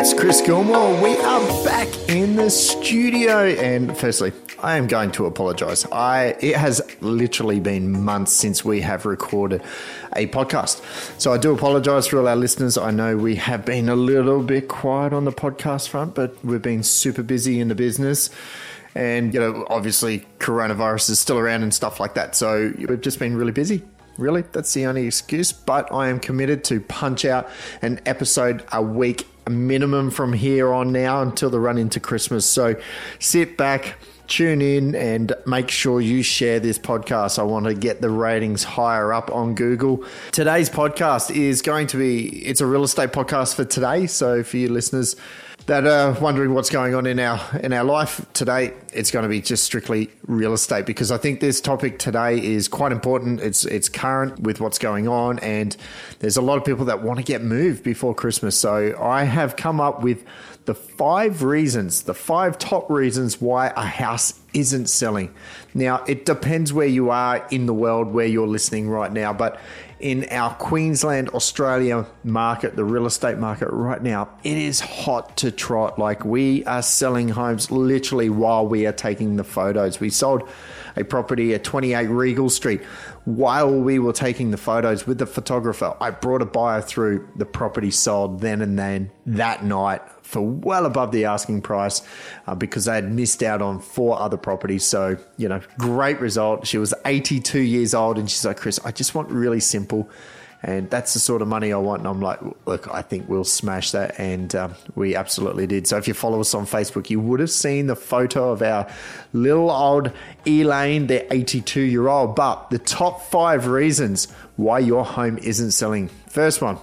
It's Chris Gilmore. We are back in the studio. And firstly, I am going to apologize. I it has literally been months since we have recorded a podcast. So I do apologize for all our listeners. I know we have been a little bit quiet on the podcast front, but we've been super busy in the business. And you know, obviously coronavirus is still around and stuff like that. So we've just been really busy. Really, that's the only excuse. But I am committed to punch out an episode a week minimum from here on now until the run into Christmas. So sit back, tune in, and make sure you share this podcast. I want to get the ratings higher up on Google. Today's podcast is going to be it's a real estate podcast for today. So for you listeners, that are wondering what's going on in our in our life today, it's going to be just strictly real estate because I think this topic today is quite important. It's it's current with what's going on, and there's a lot of people that want to get moved before Christmas. So I have come up with the five reasons, the five top reasons why a house isn't selling. Now, it depends where you are in the world, where you're listening right now, but in our Queensland, Australia market, the real estate market right now, it is hot to trot. Like we are selling homes literally while we are taking the photos. We sold a property at 28 Regal Street while we were taking the photos with the photographer. I brought a buyer through, the property sold then and then that night for well above the asking price uh, because they had missed out on four other properties. So, you know, great result. She was 82 years old and she's like, Chris, I just want really simple. And that's the sort of money I want. And I'm like, look, I think we'll smash that. And um, we absolutely did. So if you follow us on Facebook, you would have seen the photo of our little old Elaine, the 82 year old. But the top five reasons why your home isn't selling. First one,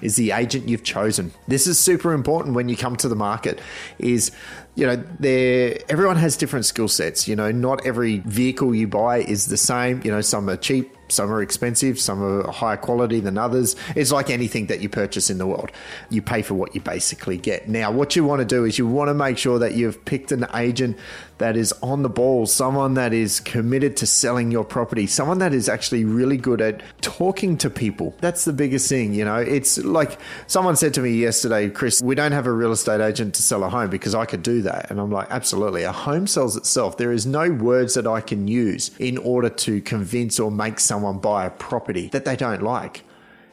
is the agent you've chosen. This is super important when you come to the market is you know, there everyone has different skill sets, you know, not every vehicle you buy is the same, you know, some are cheap, some are expensive, some are higher quality than others. It's like anything that you purchase in the world. You pay for what you basically get. Now, what you want to do is you want to make sure that you've picked an agent that is on the ball, someone that is committed to selling your property, someone that is actually really good at talking to people. That's the biggest thing, you know. It's like someone said to me yesterday, Chris, we don't have a real estate agent to sell a home because I could do that. And I'm like, absolutely. A home sells itself. There is no words that I can use in order to convince or make someone buy a property that they don't like.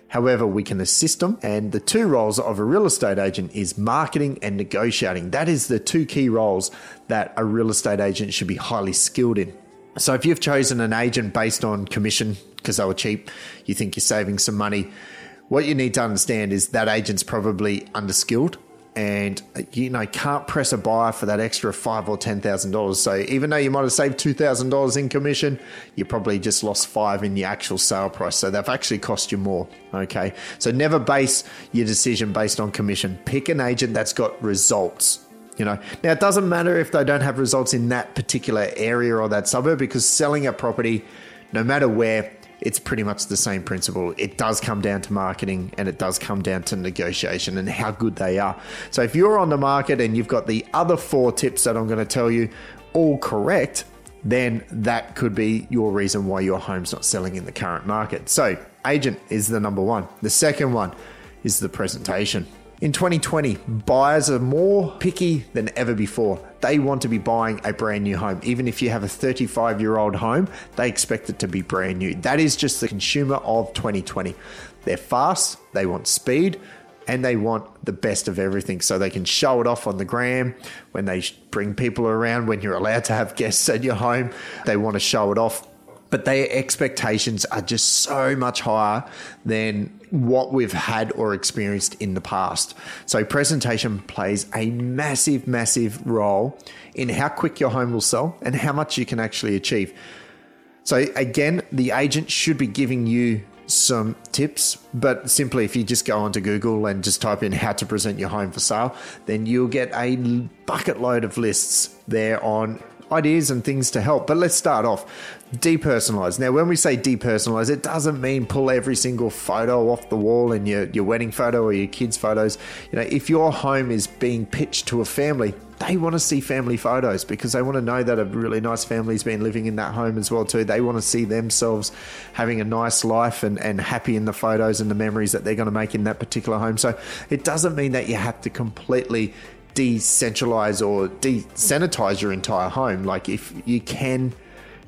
However, we can assist them, and the two roles of a real estate agent is marketing and negotiating. That is the two key roles that a real estate agent should be highly skilled in. So, if you've chosen an agent based on commission because they were cheap, you think you're saving some money, what you need to understand is that agent's probably underskilled and uh, you know can't press a buyer for that extra five or ten thousand dollars. So even though you might have saved two thousand dollars in commission, you probably just lost five in the actual sale price. So they've actually cost you more. Okay, so never base your decision based on commission. Pick an agent that's got results. You know, now it doesn't matter if they don't have results in that particular area or that suburb because selling a property, no matter where, it's pretty much the same principle. It does come down to marketing and it does come down to negotiation and how good they are. So if you're on the market and you've got the other four tips that I'm going to tell you all correct, then that could be your reason why your home's not selling in the current market. So, agent is the number one. The second one is the presentation. In 2020, buyers are more picky than ever before. They want to be buying a brand new home. Even if you have a 35 year old home, they expect it to be brand new. That is just the consumer of 2020. They're fast, they want speed, and they want the best of everything so they can show it off on the gram when they bring people around, when you're allowed to have guests at your home. They want to show it off but their expectations are just so much higher than what we've had or experienced in the past. So, presentation plays a massive, massive role in how quick your home will sell and how much you can actually achieve. So, again, the agent should be giving you some tips, but simply if you just go onto Google and just type in how to present your home for sale, then you'll get a bucket load of lists there on ideas and things to help. But let's start off depersonalize. Now, when we say depersonalize, it doesn't mean pull every single photo off the wall in your, your wedding photo or your kids' photos. You know, if your home is being pitched to a family, they want to see family photos because they want to know that a really nice family's been living in that home as well too. They want to see themselves having a nice life and, and happy in the photos and the memories that they're going to make in that particular home. So it doesn't mean that you have to completely decentralize or desanitize your entire home. Like if you can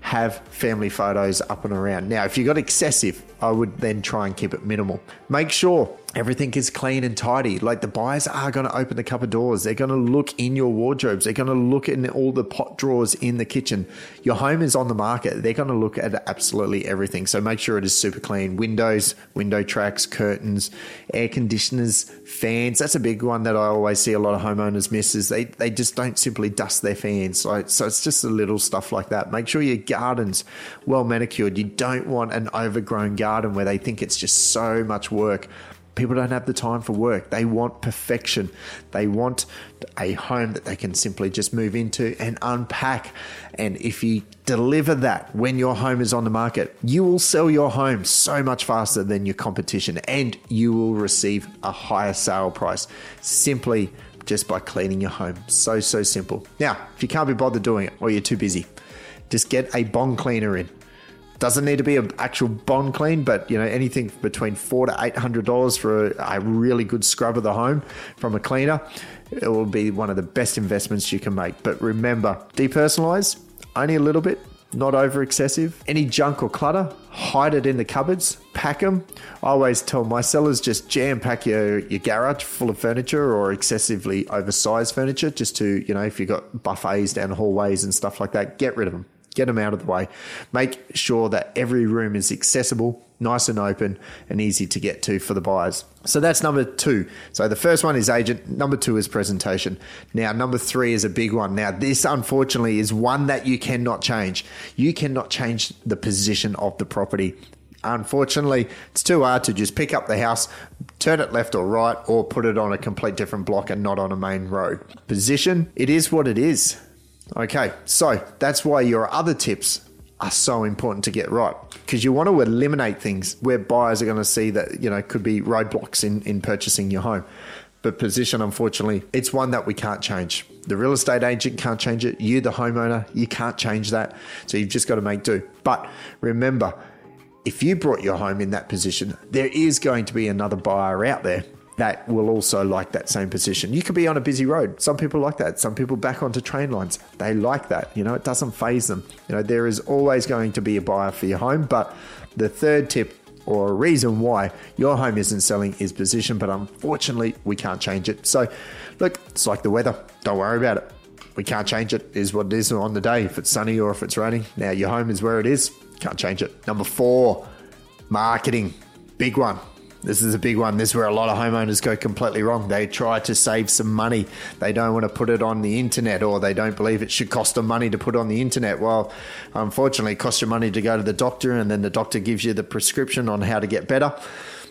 have family photos up and around. Now, if you got excessive, I would then try and keep it minimal. Make sure everything is clean and tidy. Like the buyers are going to open the cupboard doors. They're going to look in your wardrobes. They're going to look in all the pot drawers in the kitchen. Your home is on the market. They're going to look at absolutely everything. So make sure it is super clean. Windows, window tracks, curtains, air conditioners, fans. That's a big one that I always see a lot of homeowners miss is they, they just don't simply dust their fans. So, so it's just the little stuff like that. Make sure your garden's well manicured. You don't want an overgrown garden garden where they think it's just so much work. People don't have the time for work. They want perfection. They want a home that they can simply just move into and unpack. And if you deliver that when your home is on the market, you will sell your home so much faster than your competition and you will receive a higher sale price simply just by cleaning your home. So, so simple. Now, if you can't be bothered doing it or you're too busy, just get a bond cleaner in. Doesn't need to be an actual bond clean, but you know anything between four to eight hundred dollars for a, a really good scrub of the home from a cleaner, it will be one of the best investments you can make. But remember, depersonalize only a little bit, not over excessive. Any junk or clutter, hide it in the cupboards, pack them. I always tell my sellers just jam pack your, your garage full of furniture or excessively oversized furniture just to, you know, if you've got buffets down hallways and stuff like that, get rid of them get them out of the way. Make sure that every room is accessible, nice and open, and easy to get to for the buyers. So that's number two. So the first one is agent, number two is presentation. Now, number three is a big one. Now, this unfortunately is one that you cannot change. You cannot change the position of the property. Unfortunately, it's too hard to just pick up the house, turn it left or right, or put it on a complete different block and not on a main road. Position, it is what it is. Okay, so that's why your other tips are so important to get right because you want to eliminate things where buyers are going to see that you know could be roadblocks in in purchasing your home. But position, unfortunately, it's one that we can't change. The real estate agent can't change it. You, the homeowner, you can't change that. So you've just got to make do. But remember, if you brought your home in that position, there is going to be another buyer out there that will also like that same position. You could be on a busy road. Some people like that. Some people back onto train lines. They like that. You know, it doesn't phase them. You know, there is always going to be a buyer for your home. But the third tip or a reason why your home isn't selling is position, but unfortunately, we can't change it. So, look, it's like the weather. Don't worry about it. We can't change it. it is what it is on the day. If it's sunny or if it's raining, now your home is where it is. Can't change it. Number four, marketing. Big one. This is a big one. This is where a lot of homeowners go completely wrong. They try to save some money. They don't want to put it on the internet or they don't believe it should cost them money to put on the internet. Well, unfortunately, it costs you money to go to the doctor and then the doctor gives you the prescription on how to get better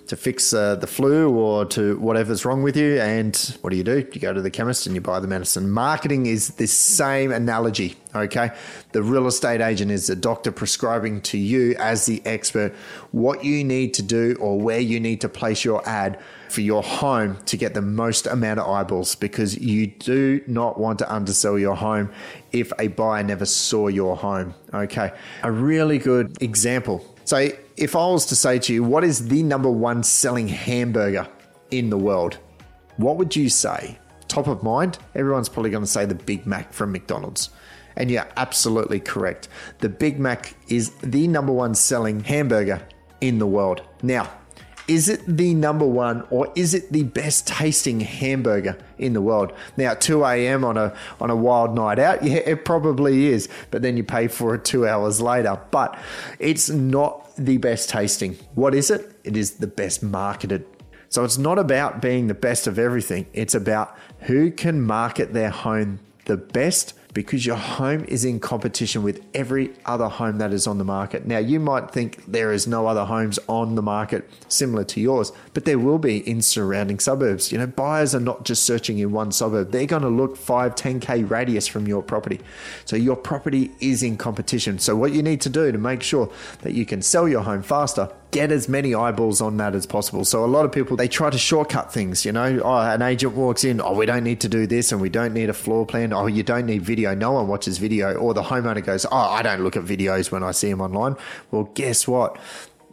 to fix uh, the flu or to whatever's wrong with you. And what do you do? You go to the chemist and you buy the medicine. Marketing is the same analogy, okay? The real estate agent is the doctor prescribing to you as the expert what you need to do or where you need to place your ad for your home to get the most amount of eyeballs because you do not want to undersell your home if a buyer never saw your home. Okay. A really good example. So if I was to say to you, what is the number one selling hamburger in the world? What would you say? Top of mind, everyone's probably going to say the Big Mac from McDonald's. And you're absolutely correct. The Big Mac is the number one selling hamburger in the world. Now, is it the number one or is it the best tasting hamburger in the world? Now, 2 a.m. on a on a wild night out, yeah, it probably is, but then you pay for it two hours later. But it's not the best tasting. What is it? It is the best marketed. So it's not about being the best of everything. It's about who can market their home the best because your home is in competition with every other home that is on the market. Now, you might think there is no other homes on the market similar to yours, but there will be in surrounding suburbs. You know, buyers are not just searching in one suburb, they're going to look 5, 10K radius from your property. So your property is in competition. So, what you need to do to make sure that you can sell your home faster get as many eyeballs on that as possible. So a lot of people they try to shortcut things. You know, oh, an agent walks in, oh, we don't need to do this, and we don't need a floor plan. Oh, you don't need video. No one watches video. Or the homeowner goes, oh, I don't look at videos when I see them online. Well, guess what?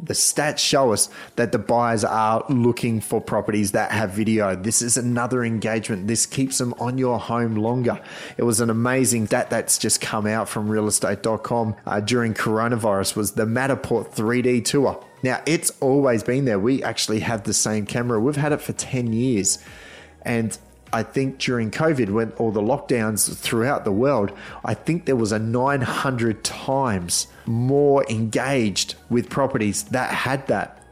The stats show us that the buyers are looking for properties that have video. This is another engagement. This keeps them on your home longer. It was an amazing stat that's just come out from realestate.com uh, during coronavirus was the Matterport 3D tour. Now, it's always been there. We actually have the same camera. We've had it for 10 years. And I think during COVID, when all the lockdowns throughout the world, I think there was a 900 times more engaged with properties that had that.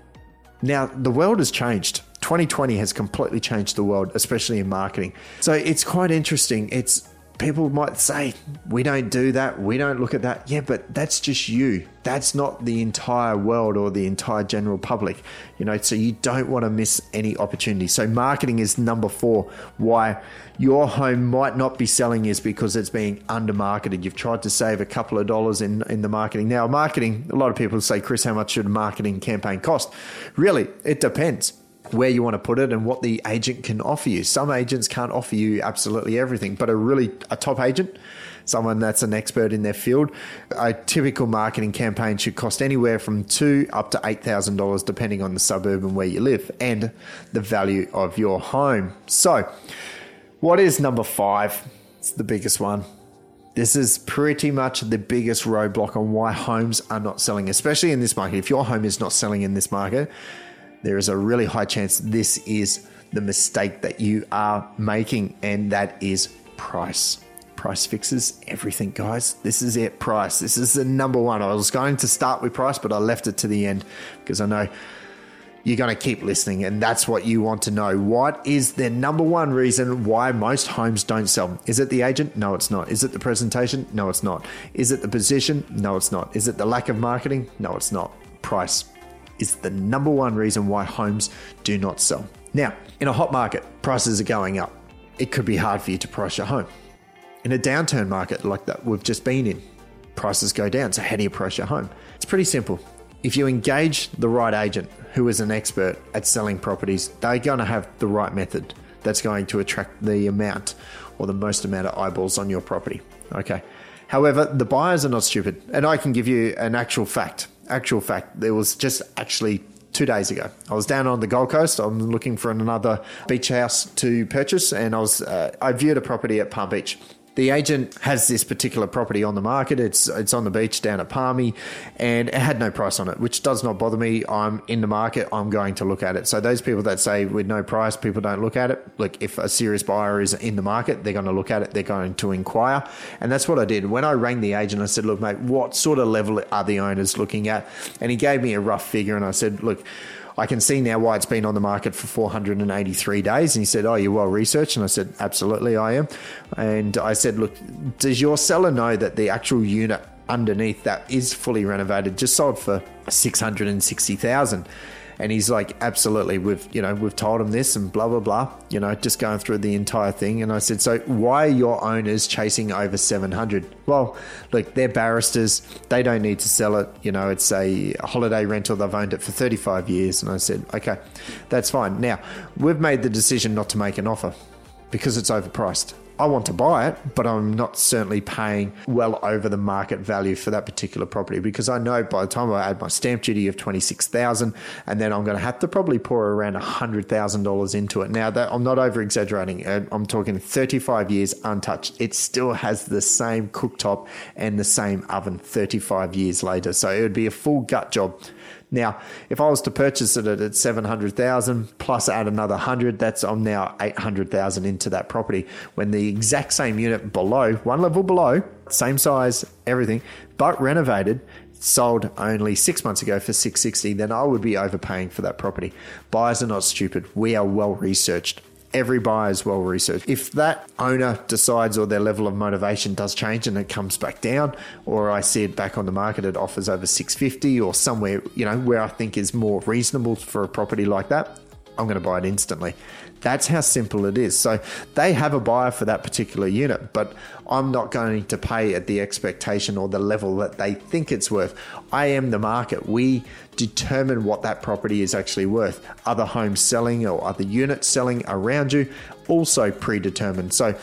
Now, the world has changed. 2020 has completely changed the world, especially in marketing. So it's quite interesting. It's people might say, we don't do that, we don't look at that. Yeah, but that's just you. That's not the entire world or the entire general public, you know, so you don't want to miss any opportunity. So, marketing is number four. Why your home might not be selling is because it's being under marketed. You've tried to save a couple of dollars in, in the marketing. Now, marketing, a lot of people say, Chris, how much should a marketing campaign cost? Really, it depends where you want to put it and what the agent can offer you. Some agents can't offer you absolutely everything, but a really a top agent, someone that's an expert in their field, a typical marketing campaign should cost anywhere from two up to eight thousand dollars, depending on the suburb and where you live and the value of your home. So, what is number five? It's the biggest one. This is pretty much the biggest roadblock on why homes are not selling, especially in this market. If your home is not selling in this market, there is a really high chance this is the mistake that you are making, and that is price. Price fixes everything, guys. This is it. Price. This is the number one. I was going to start with price, but I left it to the end because I know you're going to keep listening, and that's what you want to know. What is the number one reason why most homes don't sell? Is it the agent? No, it's not. Is it the presentation? No, it's not. Is it the position? No, it's not. Is it the lack of marketing? No, it's not. Price is the number one reason why homes do not sell. Now, in a hot market, prices are going up. It could be hard for you to price your home. In a downturn market like that we've just been in, prices go down. So, how do you price your home? It's pretty simple. If you engage the right agent who is an expert at selling properties, they're going to have the right method that's going to attract the amount or the most amount of eyeballs on your property. Okay. However, the buyers are not stupid. And I can give you an actual fact actual fact, there was just actually two days ago. I was down on the Gold Coast. I'm looking for another beach house to purchase, and I was uh, I viewed a property at Palm Beach the agent has this particular property on the market. It's it's on the beach down at Palmy, and it had no price on it, which does not bother me. I'm in the market. I'm going to look at it. So those people that say with no price, people don't look at it. Like if a serious buyer is in the market, they're going to look at it. They're going to inquire, and that's what I did. When I rang the agent, I said, "Look, mate, what sort of level are the owners looking at?" And he gave me a rough figure, and I said, "Look." I can see now why it's been on the market for 483 days. And he said, Oh, you're well researched. And I said, Absolutely, I am. And I said, Look, does your seller know that the actual unit underneath that is fully renovated just sold for 660,000? And he's like, absolutely, we've you know we've told him this and blah blah blah. You know, just going through the entire thing. And I said, so why are your owners chasing over seven hundred? Well, look, they're barristers. They don't need to sell it. You know, it's a holiday rental. They've owned it for thirty five years. And I said, okay, that's fine. Now we've made the decision not to make an offer because it's overpriced. I want to buy it, but I'm not certainly paying well over the market value for that particular property because I know by the time I add my stamp duty of twenty six thousand, and then I'm going to have to probably pour around hundred thousand dollars into it. Now that I'm not over exaggerating, uh, I'm talking thirty five years untouched. It still has the same cooktop and the same oven thirty five years later, so it would be a full gut job now, if I was to purchase it at 700,000 plus add another 100, that's I'm now 800,000 into that property when the exact same unit below, one level below, same size, everything, but renovated, sold only 6 months ago for 660, then I would be overpaying for that property. Buyers are not stupid. We are well researched every buyer is well researched. If that owner decides or their level of motivation does change and it comes back down, or I see it back on the market at offers over 650 or somewhere, you know, where I think is more reasonable for a property like that, I'm going to buy it instantly. That's how simple it is. So they have a buyer for that particular unit, but I'm not going to pay at the expectation or the level that they think it's worth. I am the market. We determine what that property is actually worth. Other homes selling or other units selling around you also predetermined. So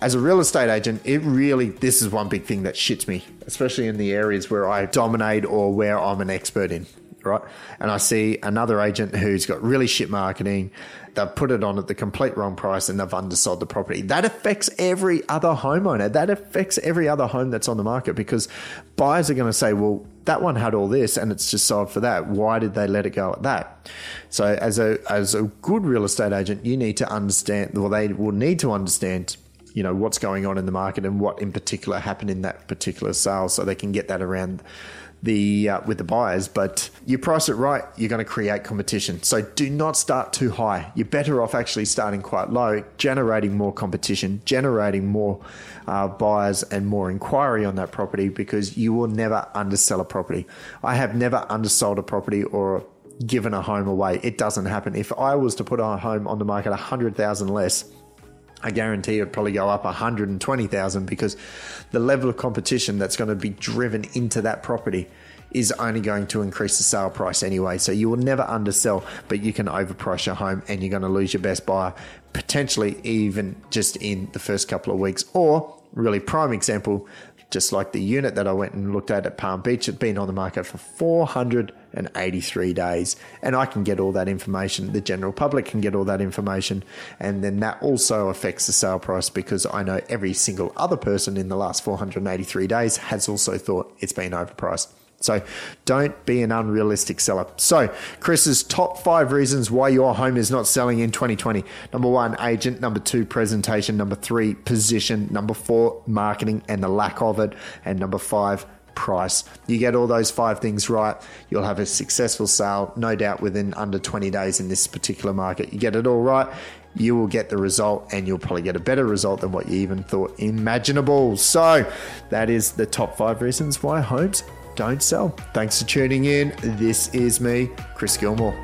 as a real estate agent, it really, this is one big thing that shits me, especially in the areas where I dominate or where I'm an expert in right? And I see another agent who's got really shit marketing. They've put it on at the complete wrong price and they've undersold the property. That affects every other homeowner. That affects every other home that's on the market because buyers are going to say, well, that one had all this and it's just sold for that. Why did they let it go at that? So as a as a good real estate agent, you need to understand well they will need to understand you know what's going on in the market and what in particular happened in that particular sale so they can get that around the uh, with the buyers, but you price it right, you're going to create competition. So do not start too high. You're better off actually starting quite low, generating more competition, generating more uh, buyers and more inquiry on that property because you will never undersell a property. I have never undersold a property or given a home away. It doesn't happen. If I was to put a home on the market a hundred thousand less, I guarantee it'd probably go up 120,000 because the level of competition that's going to be driven into that property is only going to increase the sale price anyway. So you will never undersell, but you can overprice your home and you're going to lose your best buyer potentially even just in the first couple of weeks. Or, really prime example, just like the unit that I went and looked at at Palm Beach, it's been on the market for 483 days. And I can get all that information. The general public can get all that information. And then that also affects the sale price because I know every single other person in the last 483 days has also thought it's been overpriced. So don't be an unrealistic seller. So, Chris's top five reasons why your home is not selling in 2020. Number one, agent. Number two, presentation. Number three, position. Number four, marketing and the lack of it. And number five, price. You get all those five things right, you'll have a successful sale, no doubt within under 20 days in this particular market. You get it all right, you will get the result and you'll probably get a better result than what you even thought imaginable. So, that is the top five reasons why homes don't sell. Thanks for tuning in. This is me, Chris Gilmore.